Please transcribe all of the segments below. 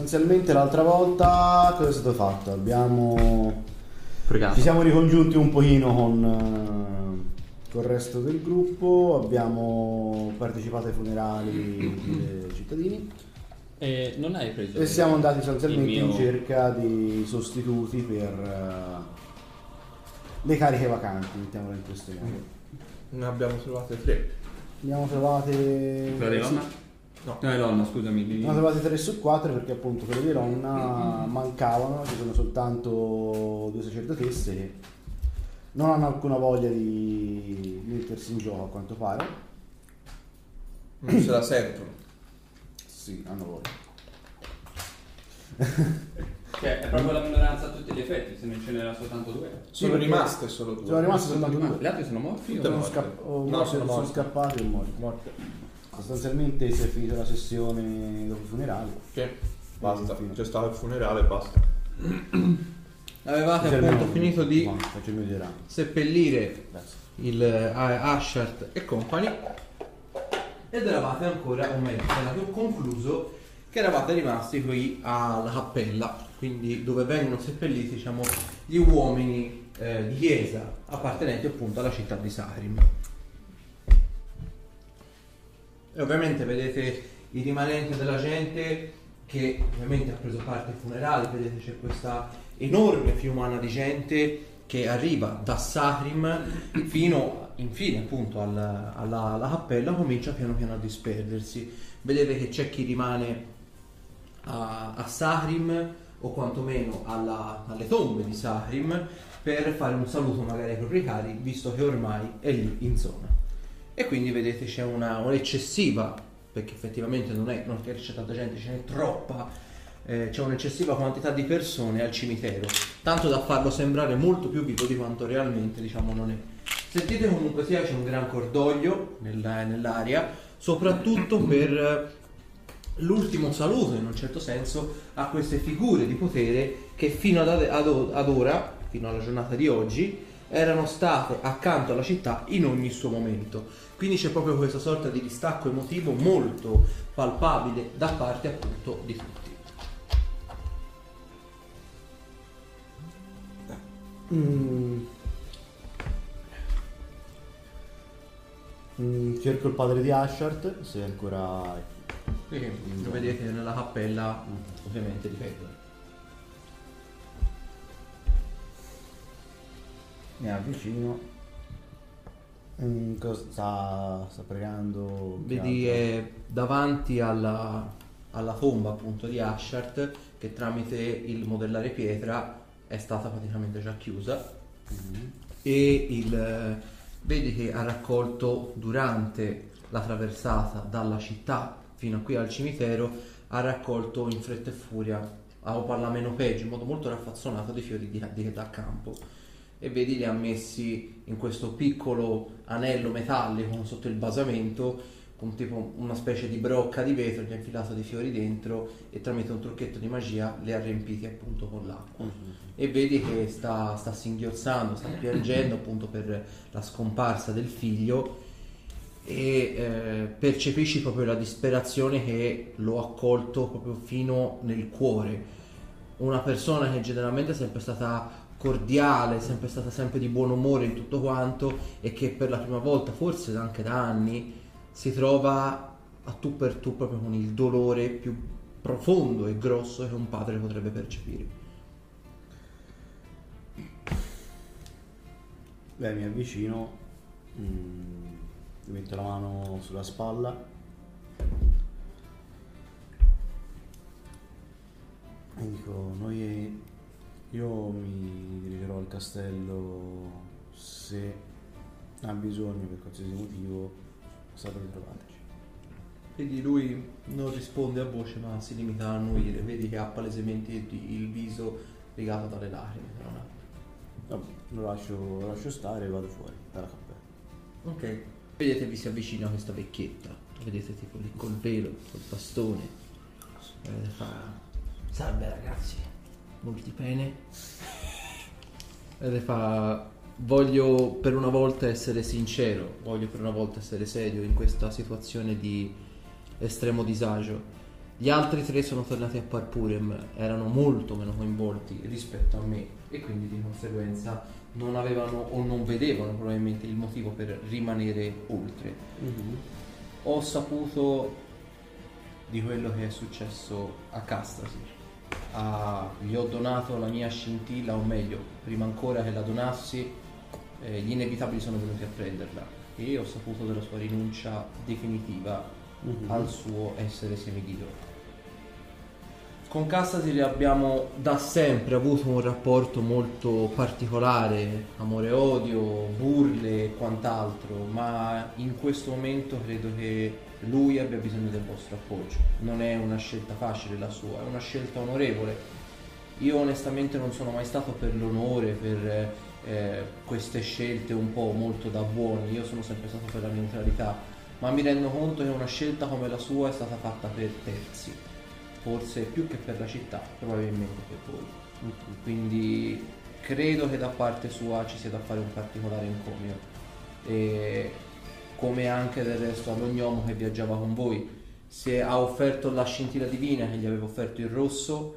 Sostanzialmente l'altra volta cosa è stato fatto? Abbiamo... Fregato. Ci siamo ricongiunti un pochino con, eh, col resto del gruppo, abbiamo partecipato ai funerali dei cittadini E non hai preso e siamo andati sostanzialmente il mio- in cerca di sostituti per eh, le cariche vacanti, mettiamola in questo modo. Ne abbiamo trovate tre. Abbiamo trovate... Ronna? No. No, è Ronna, scusami. di- Ne abbiamo trovate 3 su 4 perché appunto quelle di Ronna mancavano, ci sono soltanto due sacerdotesse che non hanno alcuna voglia di mettersi in gioco a quanto pare. Non se la sentono. Sì, hanno voglia. Cioè, è proprio la minoranza a tutti gli effetti, se non ce n'era soltanto due. Sono perché- rimaste solo due. Sono rimaste soltanto due. Gli altri sono morti? Sono, o No, morti- sono sono scappati o morti. Morte. Sostanzialmente si è finita la sessione dopo i funerali. Che? Basta. Fine. C'è stato il funerale e basta. Avevate appunto un- finito di il seppellire il eh, Ashart e company ed eravate ancora, o meglio, avevate concluso che eravate rimasti qui alla cappella, quindi dove vengono seppelliti diciamo, gli uomini eh, di chiesa appartenenti appunto alla città di Sarim. E ovviamente vedete i rimanenti della gente che ovviamente ha preso parte ai funerali, vedete c'è questa enorme fiumana di gente che arriva da Sahrim fino infine appunto al- alla, alla cappella comincia piano piano a disperdersi. Vedete che c'è chi rimane a, a Sahrim o quantomeno alla- alle tombe di Sahrim per fare un saluto magari ai propri cari visto che ormai è lì in zona e quindi vedete c'è una, un'eccessiva perché effettivamente non è, non c'è tanta gente, ce n'è troppa eh, c'è un'eccessiva quantità di persone al cimitero. Tanto da farlo sembrare molto più vivo di quanto realmente diciamo non è. Sentite comunque sia c'è un gran cordoglio nella- nell'aria soprattutto per eh, l'ultimo saluto in un certo senso a queste figure di potere che fino ad, ad- ad ora fino alla giornata di oggi erano state accanto alla città in ogni suo momento. Quindi c'è proprio questa sorta di distacco emotivo molto palpabile da parte appunto di tutti. Mm. Mm, cerco il padre di Ashart, se ancora... Quindi lo vedete nella cappella ovviamente ripeto Mi avvicino. Mm, cosa sta, sta pregando? Vedi è davanti alla, alla tomba appunto di Ashart che tramite il modellare pietra è stata praticamente già chiusa e il, vedi che ha raccolto durante la traversata dalla città fino a qui al cimitero ha raccolto in fretta e furia o parla meno peggio in modo molto raffazzonato dei fiori di, di- da campo e vedi li ha messi in questo piccolo anello metallico sotto il basamento con tipo una specie di brocca di vetro gli ha infilato dei fiori dentro e tramite un trucchetto di magia li ha riempiti appunto con l'acqua e vedi che sta, sta singhiozzando, sta piangendo appunto per la scomparsa del figlio e eh, percepisci proprio la disperazione che lo ha colto proprio fino nel cuore. Una persona che generalmente è sempre stata cordiale, sempre stata sempre di buon umore in tutto quanto e che per la prima volta, forse anche da anni, si trova a tu per tu proprio con il dolore più profondo e grosso che un padre potrebbe percepire. Beh, mi avvicino, mm, mi metto la mano sulla spalla e dico, noi, io mi dirigerò al castello se ha bisogno per qualsiasi motivo, sapete trovarci. Vedi, lui non risponde a voce, ma si limita a annuire. Vedi che ha palesemente il, il viso legato dalle lacrime. Però no. Vabbè, lo lascio, lo lascio stare e vado fuori dalla cappella. Ok. Vedete, vi si avvicina questa vecchietta. Vedete, tipo lì col velo, col bastone. Vedete, fa. Salve ragazzi, molti pene. Vedete, fa. Voglio per una volta essere sincero, voglio per una volta essere serio in questa situazione di estremo disagio. Gli altri tre sono tornati a Parpurem, erano molto meno coinvolti rispetto a me e quindi di conseguenza non avevano o non vedevano probabilmente il motivo per rimanere oltre. Ho saputo di quello che è successo a Castasir. Ah, gli ho donato la mia scintilla, o meglio, prima ancora che la donassi, eh, gli inevitabili sono venuti a prenderla e ho saputo della sua rinuncia definitiva Mhm. al suo essere semidio. Con Castasir abbiamo da sempre avuto un rapporto molto particolare, amore e odio, burle e quant'altro, ma in questo momento credo che lui abbia bisogno del vostro appoggio. Non è una scelta facile la sua, è una scelta onorevole. Io onestamente non sono mai stato per l'onore, per eh, queste scelte un po' molto da buoni, io sono sempre stato per la neutralità, ma mi rendo conto che una scelta come la sua è stata fatta per terzi, forse più che per la città, probabilmente per voi. Quindi credo che da parte sua ci sia da fare un particolare encomio. E come anche del resto all'ognomo che viaggiava con voi, se ha offerto la scintilla divina che gli aveva offerto il rosso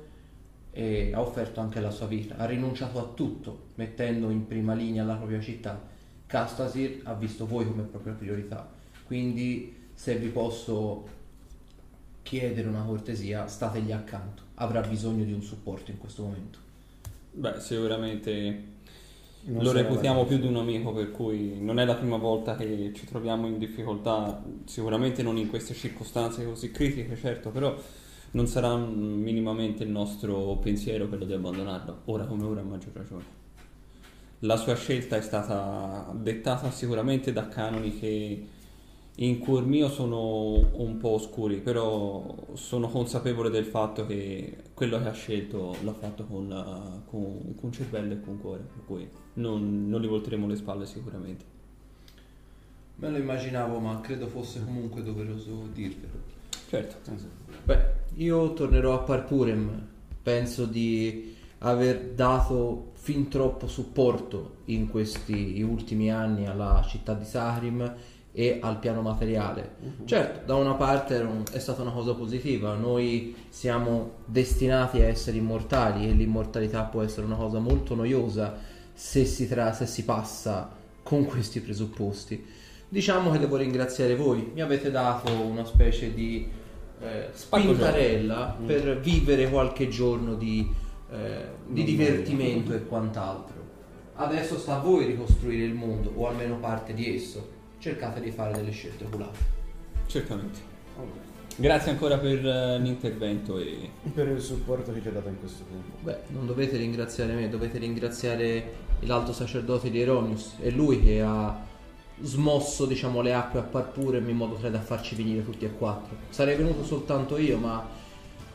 e ha offerto anche la sua vita, ha rinunciato a tutto, mettendo in prima linea la propria città. Castasir ha visto voi come propria priorità. Quindi se vi posso chiedere una cortesia, stategli accanto. Avrà bisogno di un supporto in questo momento. Beh, sicuramente Non lo reputiamo più di un amico, per cui non è la prima volta che ci troviamo in difficoltà, sicuramente non in queste circostanze così critiche, certo, però non sarà minimamente il nostro pensiero quello di abbandonarlo, ora come ora a maggior ragione. La sua scelta è stata dettata sicuramente da canoni che in cuor mio sono un po' oscuri, però sono consapevole del fatto che quello che ha scelto l'ha fatto con, eh, con- con cervello e con cuore, per cui non, non gli volteremo le spalle sicuramente. Me lo immaginavo, ma credo fosse comunque doveroso dirvelo. Certo, Beh, io tornerò a Parpurem. Penso di aver dato fin troppo supporto in questi ultimi anni alla città di Sahrim e al piano materiale. Certo, da una parte è stata una cosa positiva, noi siamo destinati a essere immortali e l'immortalità può essere una cosa molto noiosa se si, tra- se si passa con questi presupposti. Diciamo che devo ringraziare voi, mi avete dato una specie di eh, spintarella per vivere qualche giorno di, eh, di divertimento e quant'altro. Adesso sta a voi ricostruire il mondo, o almeno parte di esso. Cercate di fare delle scelte oculate. certamente. Grazie ancora per eh, l'intervento e Per il supporto che ci ha dato in questo tempo. Beh, non dovete ringraziare me, dovete ringraziare l'alto sacerdote di Eronius. È lui che ha smosso, diciamo, le acque a Parpurem in modo tale da farci venire tutti e quattro. Sarei venuto soltanto io, ma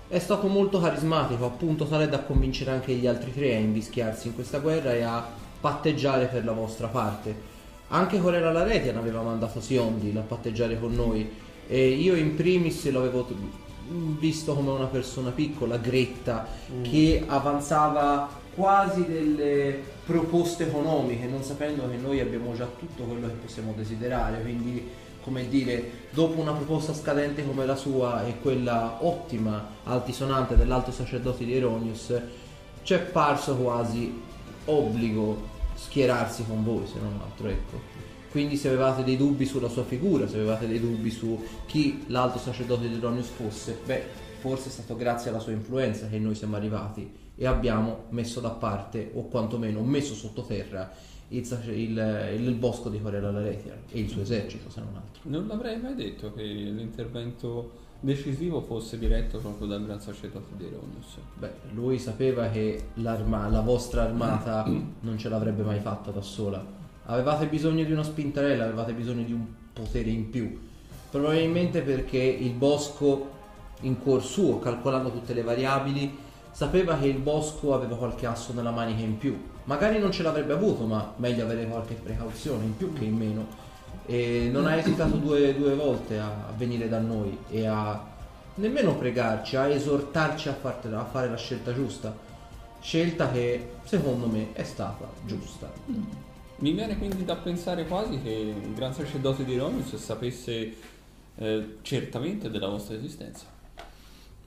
è stato molto carismatico, appunto tale da convincere anche gli altri tre a invischiarsi in questa guerra e a patteggiare per la vostra parte. Anche Corella Laretian aveva mandato Siondi a patteggiare con noi. E io in primis l'avevo visto come una persona piccola, gretta, che avanzava quasi delle proposte economiche, non sapendo che noi abbiamo già tutto quello che possiamo desiderare, quindi come dire, dopo una proposta scadente come la sua e quella ottima, altisonante dell'alto sacerdote di Eronius, ci è parso quasi obbligo schierarsi con voi, se non altro, ecco. Quindi se avevate dei dubbi sulla sua figura, se avevate dei dubbi su chi l'alto sacerdote di Eronius fosse, beh, forse è stato grazie alla sua influenza che noi siamo arrivati e abbiamo messo da parte, o quantomeno messo sottoterra, il, il- il bosco di Corella Laretia e il suo esercito, se non altro. non l'avrei mai detto che l'intervento decisivo fosse diretto proprio dal gran sacerdote di Eronius. Beh, lui sapeva che l'arma- la vostra armata non ce l'avrebbe mai fatta da sola. Avevate bisogno di una spintarella, avevate bisogno di un potere in più. Probabilmente perché il bosco, in cuor suo, calcolando tutte le variabili, sapeva che il bosco aveva qualche asso nella manica in più. Magari non ce l'avrebbe avuto, ma meglio avere qualche precauzione in più che in meno. E non ha esitato due, due volte a venire da noi e a nemmeno pregarci, a esortarci a, fartela- a fare la scelta giusta. Scelta che secondo me è stata giusta. Mi viene quindi da pensare quasi che il gran sacerdote di Eronius sapesse eh, certamente della vostra esistenza.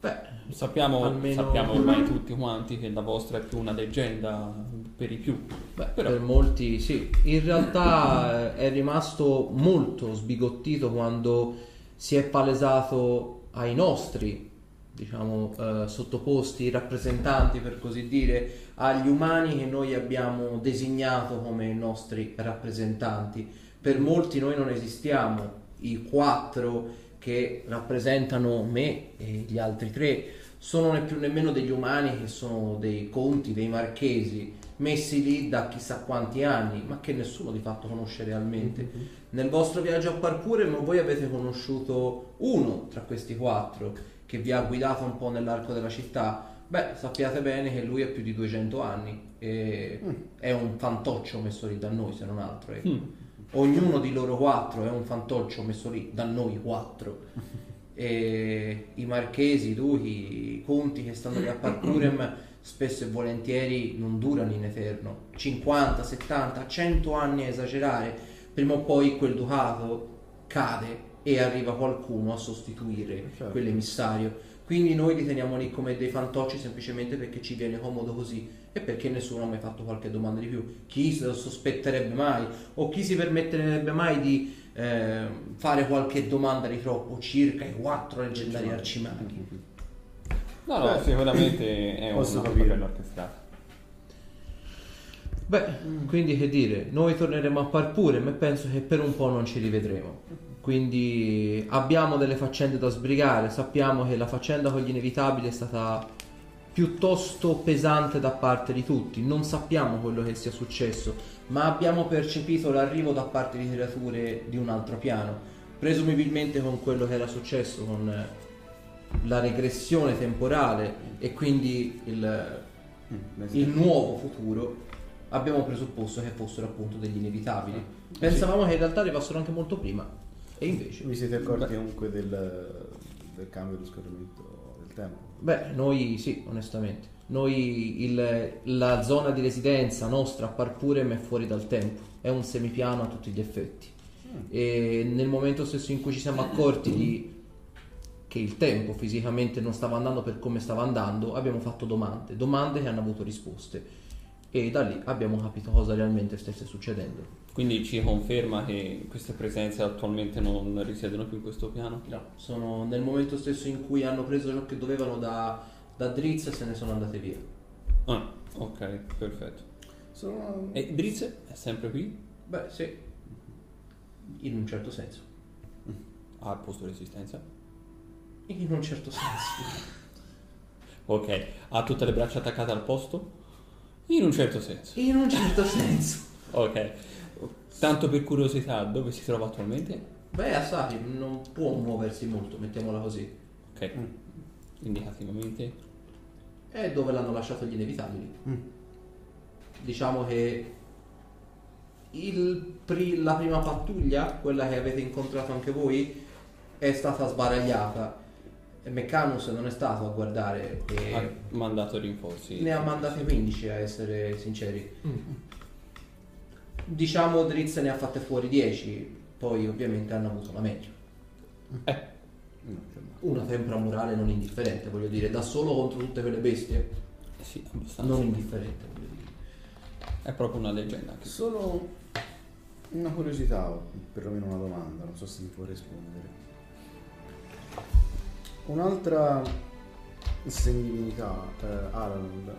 Beh, Sappiamo, Almeno- sappiamo ormai tutti quanti che la vostra è più una leggenda per i più. Beh, Però- per molti sì. In realtà eh, è rimasto molto sbigottito quando si è palesato ai nostri, diciamo, eh, sottoposti rappresentanti, per così dire, agli umani che noi abbiamo designato come nostri rappresentanti. Per molti noi non esistiamo, i quattro che rappresentano me e gli altri tre sono né più nemmeno degli umani che sono dei conti, dei marchesi, messi lì da chissà quanti anni, ma che nessuno di fatto conosce realmente. Nel vostro viaggio a Parpurem voi avete conosciuto uno tra questi quattro che vi ha guidato un po' nell'arco della città. Beh, sappiate bene che lui ha più di 200 anni e è un fantoccio messo lì da noi, se non altro. ecco. Mm. Ognuno di loro quattro è un fantoccio messo lì da noi quattro. E i marchesi, i duchi, i conti che stanno lì a Parcurem spesso e volentieri non durano in eterno. 50, 70, 100 anni a esagerare. Prima o poi quel ducato cade e arriva qualcuno a sostituire Certo. quell'emissario. Quindi noi li teniamo lì come dei fantocci semplicemente perché ci viene comodo così e perché nessuno ha mai fatto qualche domanda di più. Chi se lo sospetterebbe mai o chi si permetterebbe mai di eh, fare qualche domanda di troppo circa i quattro leggendari arcimaghi? No, no, Beh, sicuramente è posso una capire. bella orchestrata. Beh, quindi che dire, noi torneremo a Parpurem e penso che per un po' non ci rivedremo. Quindi abbiamo delle faccende da sbrigare, sappiamo che la faccenda con gli inevitabili è stata piuttosto pesante da parte di tutti, non sappiamo quello che sia successo, ma abbiamo percepito l'arrivo da parte di creature di un altro piano, presumibilmente con quello che era successo con eh, la regressione temporale e quindi il, il nuovo futuro abbiamo presupposto che fossero appunto degli inevitabili. Pensavamo che in realtà arrivassero anche molto prima. E invece, Vi siete accorti comunque del, del cambio dello scorrimento del tempo? beh, noi sì, onestamente. Noi il- la zona di residenza nostra a Parpurem è fuori dal tempo, è un semipiano a tutti gli effetti. E nel momento stesso in cui ci siamo accorti di che il tempo fisicamente non stava andando per come stava andando, abbiamo fatto domande, domande che hanno avuto risposte. E da lì abbiamo capito cosa realmente stesse succedendo. Quindi ci conferma che queste presenze attualmente non risiedono più in questo piano? No, sono nel momento stesso in cui hanno preso ciò che dovevano da, da Drizz e se ne sono andate via. Ah, ok, perfetto. Sono... E Drizze è sempre qui? Beh, sì, in un certo senso. Ha il posto resistenza? In un certo senso. Ok, ha tutte le braccia attaccate al posto? In un certo senso. In un certo senso. Ok. Tanto per curiosità, dove si trova attualmente? Beh, Asahi non può muoversi molto, mettiamola così. Ok. Indicativamente. È dove l'hanno lasciato gli inevitabili. Mm. Diciamo che il pri- la prima pattuglia, quella che avete incontrato anche voi, è stata sbaragliata. E Meccanus non è stato a guardare e Ha mandato rinforzi. ne ha mandate 15 a essere sinceri. Diciamo Drizz ne ha fatte fuori 10, poi ovviamente hanno avuto la meglio. Eh. Una tempra morale non indifferente, voglio dire, da solo contro tutte quelle bestie, sì, abbastanza. non indifferente, voglio dire. È proprio una leggenda. Anche. Solo una curiosità, o perlomeno una domanda, non so se mi può rispondere. Un'altra semidivinità, eh, Alan,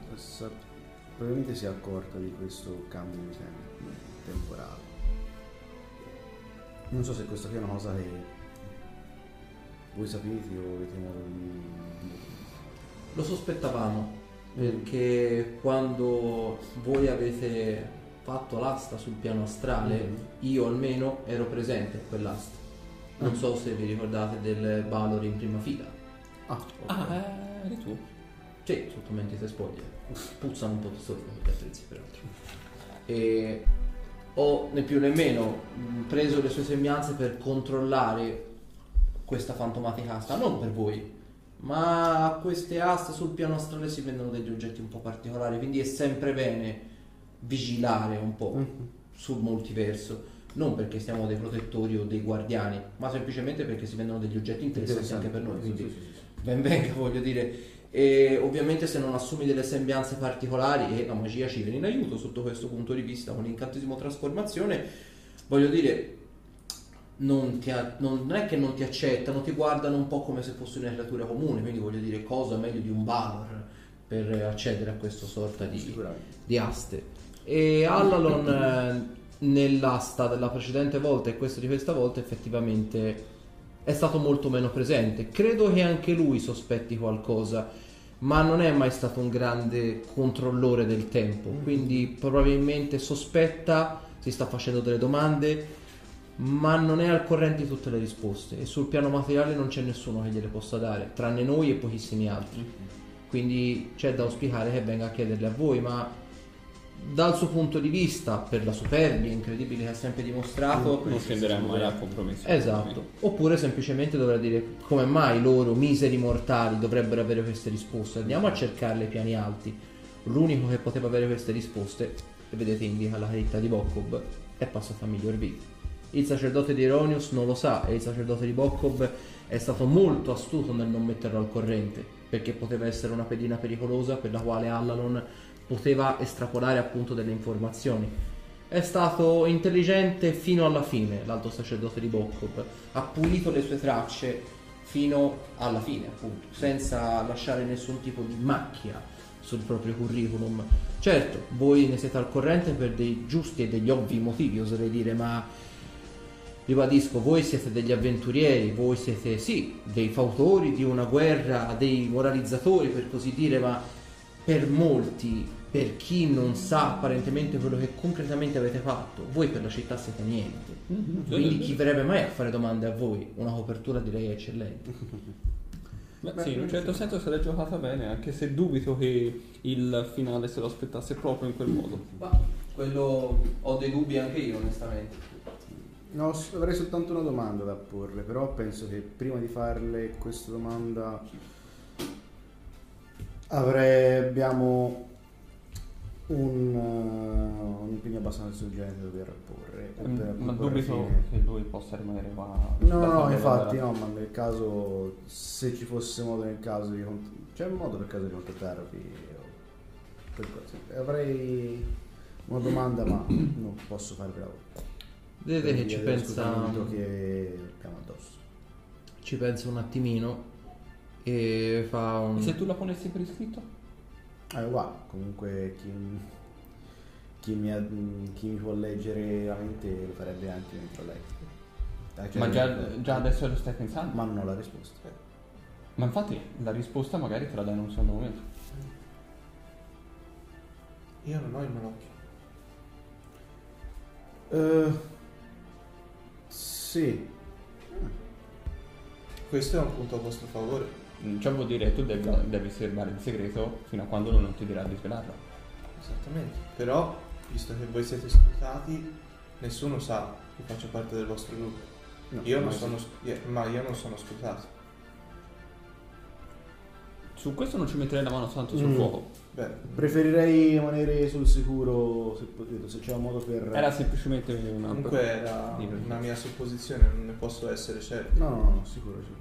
probabilmente si è accorta di questo cambio di tempo temporale. Non so se questa qui è una cosa che voi sapete o avete modo di. Lo sospettavamo, perché quando voi avete fatto l'asta sul piano astrale, Mhm. io almeno ero presente a quell'asta. Non Mm. so se vi ricordate del Valor in prima fila. Ah, ok. Ah, eh, eri tu. Sì, sotto mentite spoglie. Puzzano un po' di sotto gli attrezzi, peraltro. E ho né più né meno mh, preso le sue sembianze per controllare questa fantomatica asta, non per voi, ma a queste aste sul piano astrale si vendono degli oggetti un po' particolari, quindi è sempre bene vigilare un po' Mhm. sul multiverso. Non perché siamo dei protettori o dei guardiani, ma semplicemente perché si vendono degli oggetti interessanti anche per noi. Quindi sì, sì, ben venga, voglio dire. E ovviamente se non assumi delle sembianze particolari e la magia ci viene in aiuto sotto questo punto di vista con l'incantesimo trasformazione, voglio dire, non, ti non è che non ti accettano, ti guardano un po' come se fossi una creatura comune, quindi voglio dire cosa meglio di un Balor per accedere a questa sorta di, di aste. E Allalon nell'asta della precedente volta e questa di questa volta effettivamente è stato molto meno presente. Credo che anche lui sospetti qualcosa, ma non è mai stato un grande controllore del tempo, quindi probabilmente sospetta, si sta facendo delle domande, ma non è al corrente di tutte le risposte e sul piano materiale non c'è nessuno che gliele possa dare, tranne noi e pochissimi altri. Quindi c'è da auspicare che venga a chiederle a voi, ma dal suo punto di vista, per la superbia incredibile che ha sempre dimostrato, Non scenderemo mai a compromessi. Esatto, oppure semplicemente dovrà dire come mai loro, miseri mortali, dovrebbero avere queste risposte. Andiamo a cercarle ai piani alti. L'unico che poteva avere queste risposte, vedete indica la cripta di Bokob, è passato a miglior vita. Il sacerdote di Eronius non lo sa e il sacerdote di Bokob è stato molto astuto nel non metterlo al corrente, perché poteva essere una pedina pericolosa per la quale Allalon poteva estrapolare appunto delle informazioni. È stato intelligente fino alla fine, l'alto sacerdote di Bokkov. Ha pulito le sue tracce fino alla fine, appunto, senza lasciare nessun tipo di macchia sul proprio curriculum. Certo, voi ne siete al corrente per dei giusti e degli ovvi motivi, oserei dire, ma ribadisco, voi siete degli avventurieri, voi siete sì, dei fautori di una guerra, dei moralizzatori per così dire, ma per molti, per chi non sa apparentemente quello che concretamente avete fatto, voi per la città siete niente. Quindi chi verrebbe mai a fare domande a voi? Una copertura direi eccellente. Beh, sì, in un certo senso se l'è giocata bene, anche se dubito che il finale se lo aspettasse proprio in quel modo. Ma quello ho dei dubbi anche io, onestamente. No, avrei soltanto una domanda da porle, però penso che prima di farle questa domanda abbiamo un, uh, un impegno abbastanza urgente da dover porre. per- Ma dubito fine- che lui possa rimanere qua. No, no, infatti andare. no, ma nel caso, se ci fosse modo nel caso di c'è un modo per caso di contattarvi, avrei una domanda ma non posso farvela ora. Vedete che ci pensa, che abbiamo addosso. ci pensa un attimino e fa un... Se tu la ponessi per iscritto? Eh, guarda, comunque chi, chi mi, ha- chi mi può leggere la mente lo farebbe anche dentro lei. Eh, cioè, Ma eh, già, già adesso lo stai pensando? ma non ho la risposta. Ma infatti la risposta magari te la dai in un secondo momento. Io non ho il malocchio. Eh, sì, Questo è un punto a vostro favore. Mm, Ciò vuol dire che tu devi, devi servare il segreto fino a quando lui non ti dirà di svelarlo. Esattamente. Però, visto che voi siete scrutati, nessuno sa che faccio parte del vostro gruppo. no, Io non ma sono, io- ma io non sono scrutato. Su questo non ci metterei la mano tanto sul Mm. fuoco. Beh, Preferirei rimanere sul sicuro se potete, se c'è un modo per... Era semplicemente una... comunque era Sì, una mia supposizione, non ne posso essere certo. No, no, no, sicuro sì.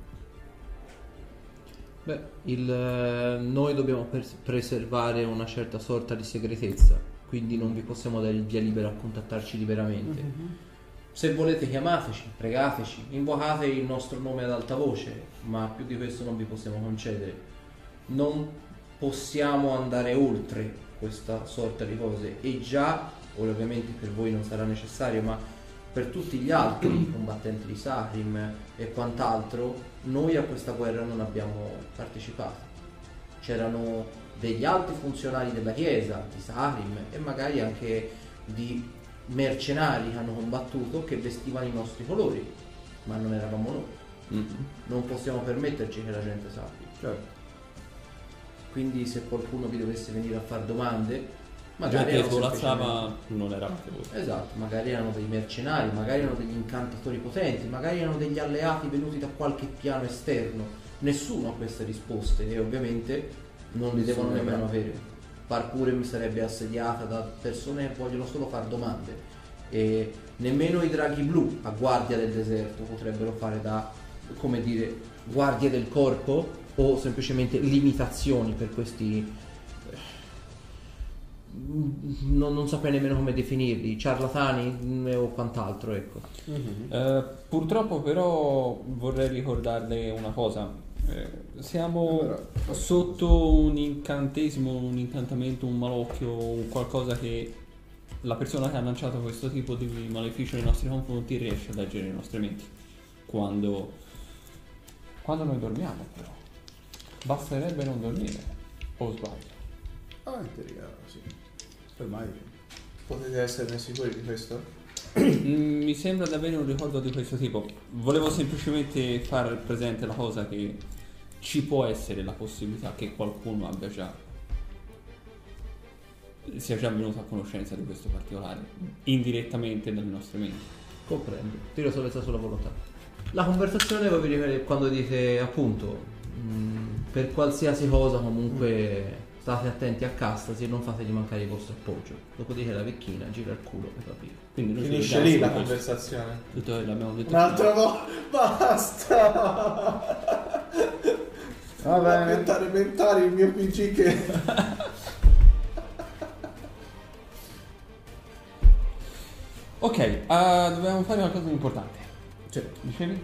Beh, il, eh, noi dobbiamo pers- preservare una certa sorta di segretezza, quindi non vi possiamo dare il via libera a contattarci liberamente. Se volete chiamateci, pregateci, invocate il nostro nome ad alta voce, ma più di questo non vi possiamo concedere. Non possiamo andare oltre questa sorta di cose e già, ovviamente per voi non sarà necessario, ma per tutti gli altri combattenti di Sahrim e quant'altro, noi a questa guerra non abbiamo partecipato. C'erano degli altri funzionari della Chiesa, di Sahrim e magari anche di mercenari che hanno combattuto che vestivano i nostri colori, ma non eravamo noi. Mhm. Non possiamo permetterci che la gente sappia. Certo. Quindi se qualcuno vi dovesse venire a fare domande, Magari che erano svolazzava non voi. semplicemente- Esatto, magari erano dei mercenari, magari erano degli incantatori potenti, magari erano degli alleati venuti da qualche piano esterno. Nessuno ha queste risposte e ovviamente non li devono nemmeno avrà. avere. Par pure mi sarebbe assediata da persone che vogliono solo fare domande. E nemmeno i draghi blu a guardia del deserto potrebbero fare da, come dire, guardie del corpo o semplicemente limitazioni per questi non, non saprei nemmeno come definirli, ciarlatani mm, o quant'altro, ecco. Eh, purtroppo però vorrei ricordarle una cosa. Eh, siamo sotto un incantesimo, un incantamento, un malocchio, un qualcosa che la persona che ha lanciato questo tipo di maleficio nei nostri confronti riesce a leggere le nostre menti. Quando, quando noi dormiamo però. Basterebbe non dormire. O sbaglio. Ah, in teoria sì. Ormai Potete esserne sicuri di questo? Mm, Mi sembra di avere un ricordo di questo tipo. Volevo semplicemente far presente la cosa che ci può essere la possibilità che qualcuno abbia già sia già venuto a conoscenza di questo particolare indirettamente dalle nostre menti. Comprendo, tiro salvezza sulla volontà. La conversazione voi vi ricordate quando dite appunto mh, per qualsiasi cosa comunque state attenti a Castasi e non fategli mancare il vostro appoggio. Dopodiché la vecchina gira il culo e va via. Quindi noi Finisce lì la questo. conversazione. Tutto l'abbiamo detto. Un'altra volta. Basta! Va bene. Diventare mentale il mio PC che... Ok, eh, dobbiamo fare qualcosa di importante. Sì. Dicevi?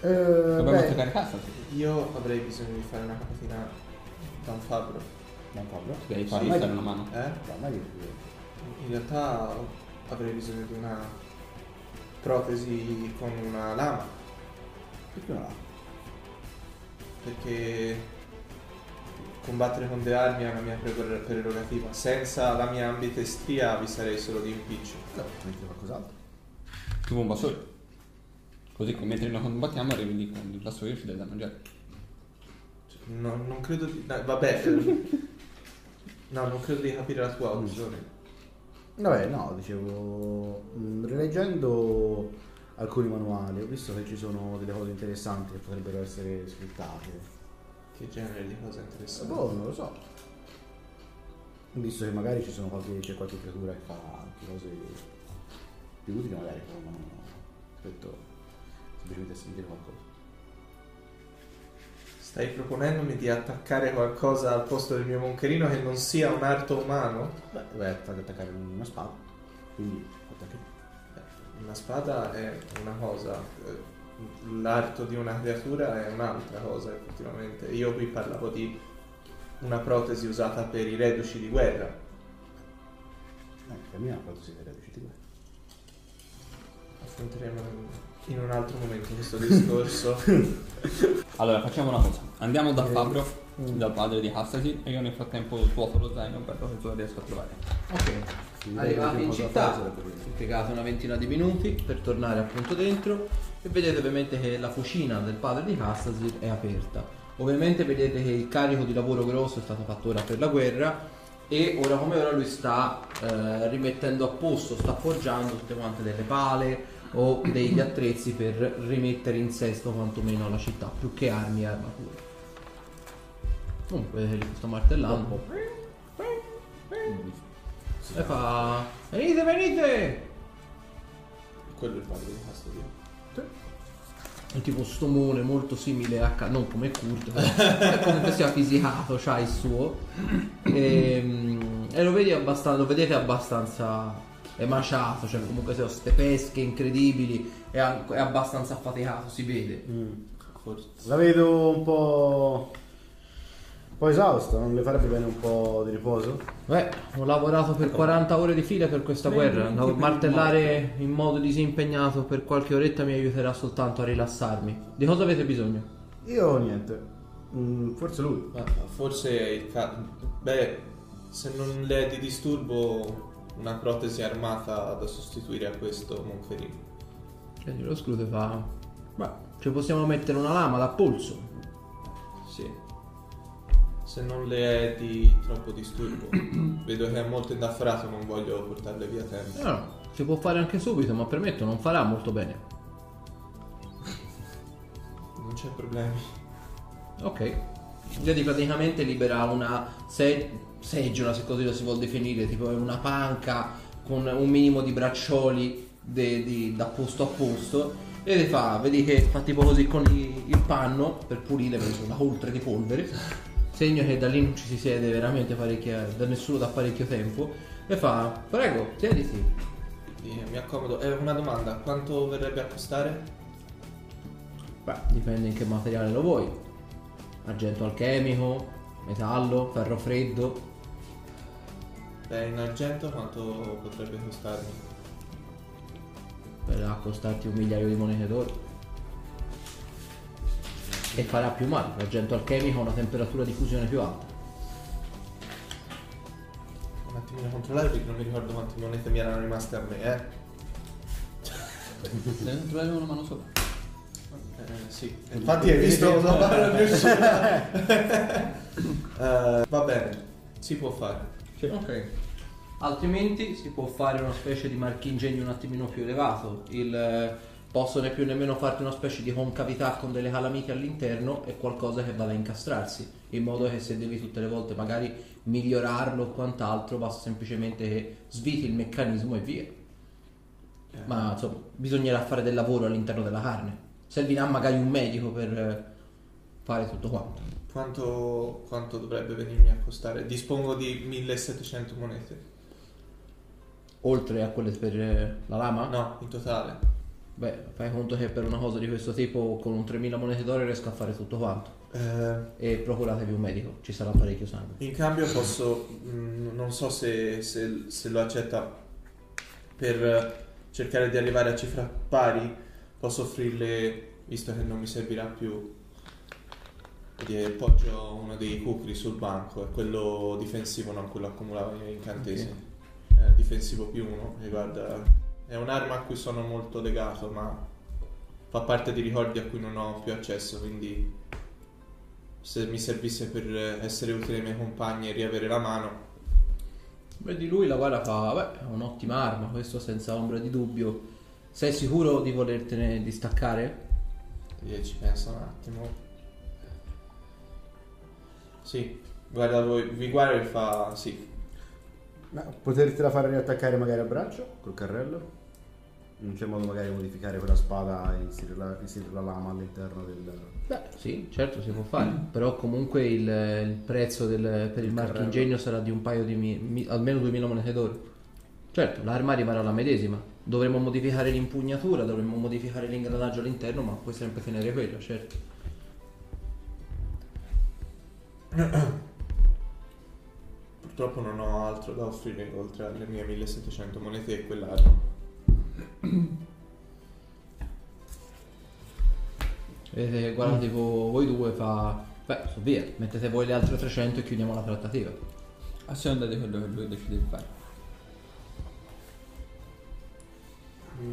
Eh, Dobbiamo beh, attaccare casa. Io avrei bisogno di fare una capatina da un fabbro. non parlo. Devi Sì, farmi vai. dare una mano. Eh? Io- In realtà avrei bisogno di una protesi con una lama. Perché no? Perché combattere con le armi è una mia pre- prerogativa. Senza la mia ambidestria vi sarei solo di impiccio. No, metti qualcos'altro. Tipo un vassoio. Così che mentre noi combattiamo arrivi lì con il vassoio e ci dai da mangiare. No, non credo di... no, vabbè. no, non credo di capire la tua opzione. Vabbè, no, dicevo, mh, rileggendo alcuni manuali ho visto che ci sono delle cose interessanti che potrebbero essere sfruttate. Che genere di cosa interessante. Boh, non lo so. Visto che magari ci sono qualche, c'è qualche creatura che fa anche cose più utili, magari provano rispetto semplicemente a sentire qualcosa. Stai proponendomi di attaccare qualcosa al posto del mio moncherino che non sia un arto umano? Beh, vai fate attaccare una spada, quindi attacchi. Beh, Una spada è una cosa, eh, l'arto di una creatura è un'altra cosa effettivamente. Io qui parlavo di una protesi usata per i reduci di guerra. Eh, cammina quando si vede riusciti qua. Affronteremo in un altro momento questo discorso. Allora, facciamo una cosa. Andiamo da Fabio, dal padre di Hastasi, e io nel frattempo svuoto lo zaino per vedere cosa riesco a trovare. Ok. Arrivati in città, quello. impiegate una ventina di minuti per tornare appunto dentro e vedete ovviamente che la fucina del padre di Castasir è aperta. Ovviamente vedete che il carico di lavoro grosso è stato fatto ora per la guerra e ora come ora lui sta eh, rimettendo a posto, sta appoggiando tutte quante delle pale o degli attrezzi per rimettere in sesto quantomeno la città, più che armi e armature. Comunque lui sta martellando. E fa... Venite, venite! Quello è il padre di Castodio. È tipo stomone molto simile a... Ca- non come Kurt, è comunque sia fisicato, c'ha il suo. E, e lo, vedi abbastan- lo vedete abbastanza emaciato, cioè comunque se ho ste pesche incredibili, è, è abbastanza affaticato, si vede. Forse. La vedo un po'. un po' esausta, non le farebbe bene un po' di riposo? Beh, ho lavorato per 40 ore di fila per questa guerra. Andavo a martellare in modo disimpegnato per qualche oretta mi aiuterà soltanto a rilassarmi. Di cosa avete bisogno? Io niente. Mm, forse lui. Ma forse è il ca- Beh, se non le è di disturbo una protesi armata da sostituire a questo monferino. E lo scrute fa... Beh, ci possiamo mettere una lama da polso. Sì. Se non le è di troppo disturbo. Vedo che è molto indaffarato, non voglio portarle via a tempo. No, no, si può fare anche subito, ma permetto, non farà molto bene. Non c'è problemi. Ok. Vedi praticamente libera una se- seggiola, se così lo si vuol definire, tipo una panca con un minimo di braccioli de- di- da posto a posto E ti fa, vedi che fa tipo così con i- il panno per pulire, perché sono oltre di polvere. Segno che da lì non ci si siede veramente da nessuno da parecchio tempo. E fa, prego, siediti. Sì, mi accomodo. Eh, una domanda, quanto verrebbe a costare? Beh, dipende in che materiale lo vuoi. Argento alchemico, metallo, ferro freddo. Beh, in argento quanto potrebbe costarmi? Per costarti un migliaio di monete d'oro. E farà più male. L'argento alchemico ha una temperatura di fusione più alta. Un attimino controllare perché non mi ricordo quante monete mi erano rimaste a me, eh. Devi trovare una mano sopra. Eh, sì. Infatti hai visto la barra riuscita. Eh, va bene, si può fare. Ok. Altrimenti si può fare una specie di marchingegno un attimino più elevato. Il, eh, posso né più nemmeno farti una specie di concavità con delle calamite all'interno e qualcosa che vada a incastrarsi. In modo che se devi tutte le volte magari migliorarlo o quant'altro, basta semplicemente che sviti il meccanismo e via. Ma insomma, bisognerà fare del lavoro all'interno della carne. Servirà magari un medico per eh, fare tutto quanto. Quanto, quanto dovrebbe venirmi a costare? Dispongo di 1700 monete. Oltre a quelle per eh, la lama? No, in totale. Beh, fai conto che per una cosa di questo tipo con un 3000 monete d'oro riesco a fare tutto quanto. Eh, E procuratevi un medico, ci sarà parecchio sangue. in cambio posso, mm, non so se, se- se lo accetta, per cercare di arrivare a cifra pari, posso offrirle, visto che non mi servirà più, di appoggio uno dei cucri sul banco, è quello difensivo, non quello accumulava incantesimi. È difensivo più uno, riguarda... È un'arma a cui sono molto legato, ma fa parte di ricordi a cui non ho più accesso, quindi se mi servisse per essere utile ai miei compagni e riavere la mano, Vedi lui la guarda fa, beh, è un'ottima arma, questo senza ombra di dubbio. Sei sicuro di volertene distaccare? io ci penso un attimo. Sì, guarda voi, vi guarda e fa sì. Ma potertela fare riattaccare magari a braccio col carrello? Non c'è modo magari di modificare quella spada e inserire la, lama all'interno del... Beh, sì, certo si può fare, però comunque il, il prezzo del- per il Il marchingegno sarà di un paio di mi- mi- almeno 2000 monete d'oro. Certo, l'arma rimarrà la medesima. Dovremmo modificare l'impugnatura, dovremmo modificare l'ingranaggio all'interno, ma puoi sempre tenere quella, certo. Purtroppo non ho altro da offrire oltre alle mie 1700 monete e quell'arma. Vedete, guarda tipo voi due fa... Beh, su via, mettete voi le altre 300 e chiudiamo la trattativa. A seconda di quello che lui decide di fare.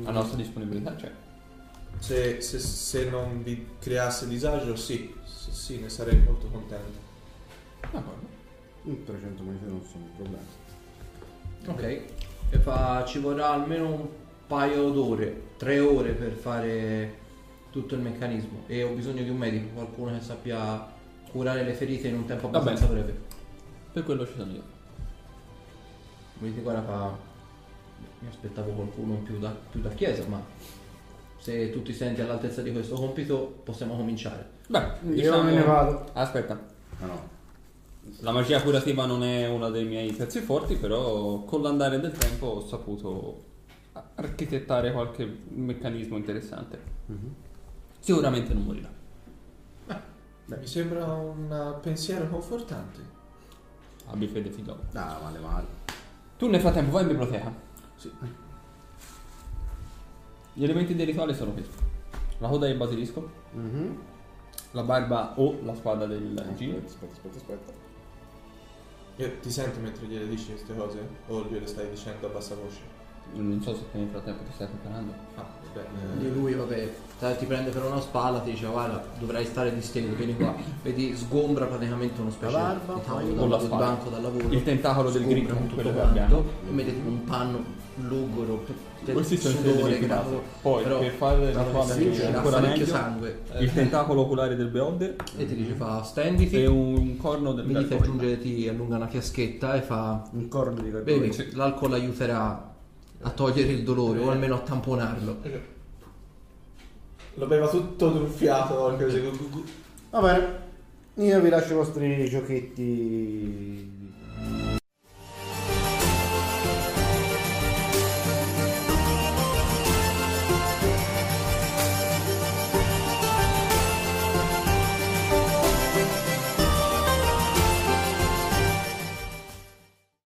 La nostra disponibilità c'è. Se, se- se non vi creasse disagio, sì, sì, sì, ne sarei molto contento. D'accordo. Mm, 300 monete non sono un problema. Ok. E fa, ci vorrà almeno un paio d'ore, tre ore per fare tutto il meccanismo. E ho bisogno di un medico, qualcuno che sappia curare le ferite in un tempo Va abbastanza breve. Per quello ci sono io. Vedete, guarda fa. Mi aspettavo qualcuno più da, più da chiesa, ma se tu ti senti all'altezza di questo compito possiamo cominciare. Beh, Io diciamo... me ne vado. Aspetta. Ah no. La magia curativa non è uno dei miei pezzi forti, però con l'andare del tempo ho saputo architettare qualche meccanismo interessante. Mhm. Sicuramente non morirà. Mi sembra un pensiero confortante. Abbi fede, figlio. Ah, male male. Tu nel frattempo vai in biblioteca. Sì. Gli elementi del rituale sono questi. La coda del basilisco, Mhm. la barba o la spada del giro. Aspetta, aspetta, aspetta. Io ti sento mentre gliele dici queste cose? O gliele stai dicendo a bassa voce? Non so se nel frattempo ti stai preparando. Ah, beh. lui, vabbè, ti prende per una spalla, ti dice guarda, dovrai stare disteso, vieni qua. Vedi, sgombra praticamente uno specie La barba, di tavolo Con la spalla. banco da lavoro. Il tentacolo del grigio, tutto quello che quanto. E mette tipo un panno per Questi sono i sudore, elementi grasso. base. Poi, Però- per fare però rituale sì, ancora meglio, sangue. il tentacolo oculare del beholder E ti dice fa stenditi, e un corno del dite gargoyle. aggiunge, ti allunga una fiaschetta e fa Un corno di bevi, l'alcol aiuterà a togliere il dolore o almeno a tamponarlo. Lo beva tutto truffiato. così. Va bene, io vi lascio i vostri giochetti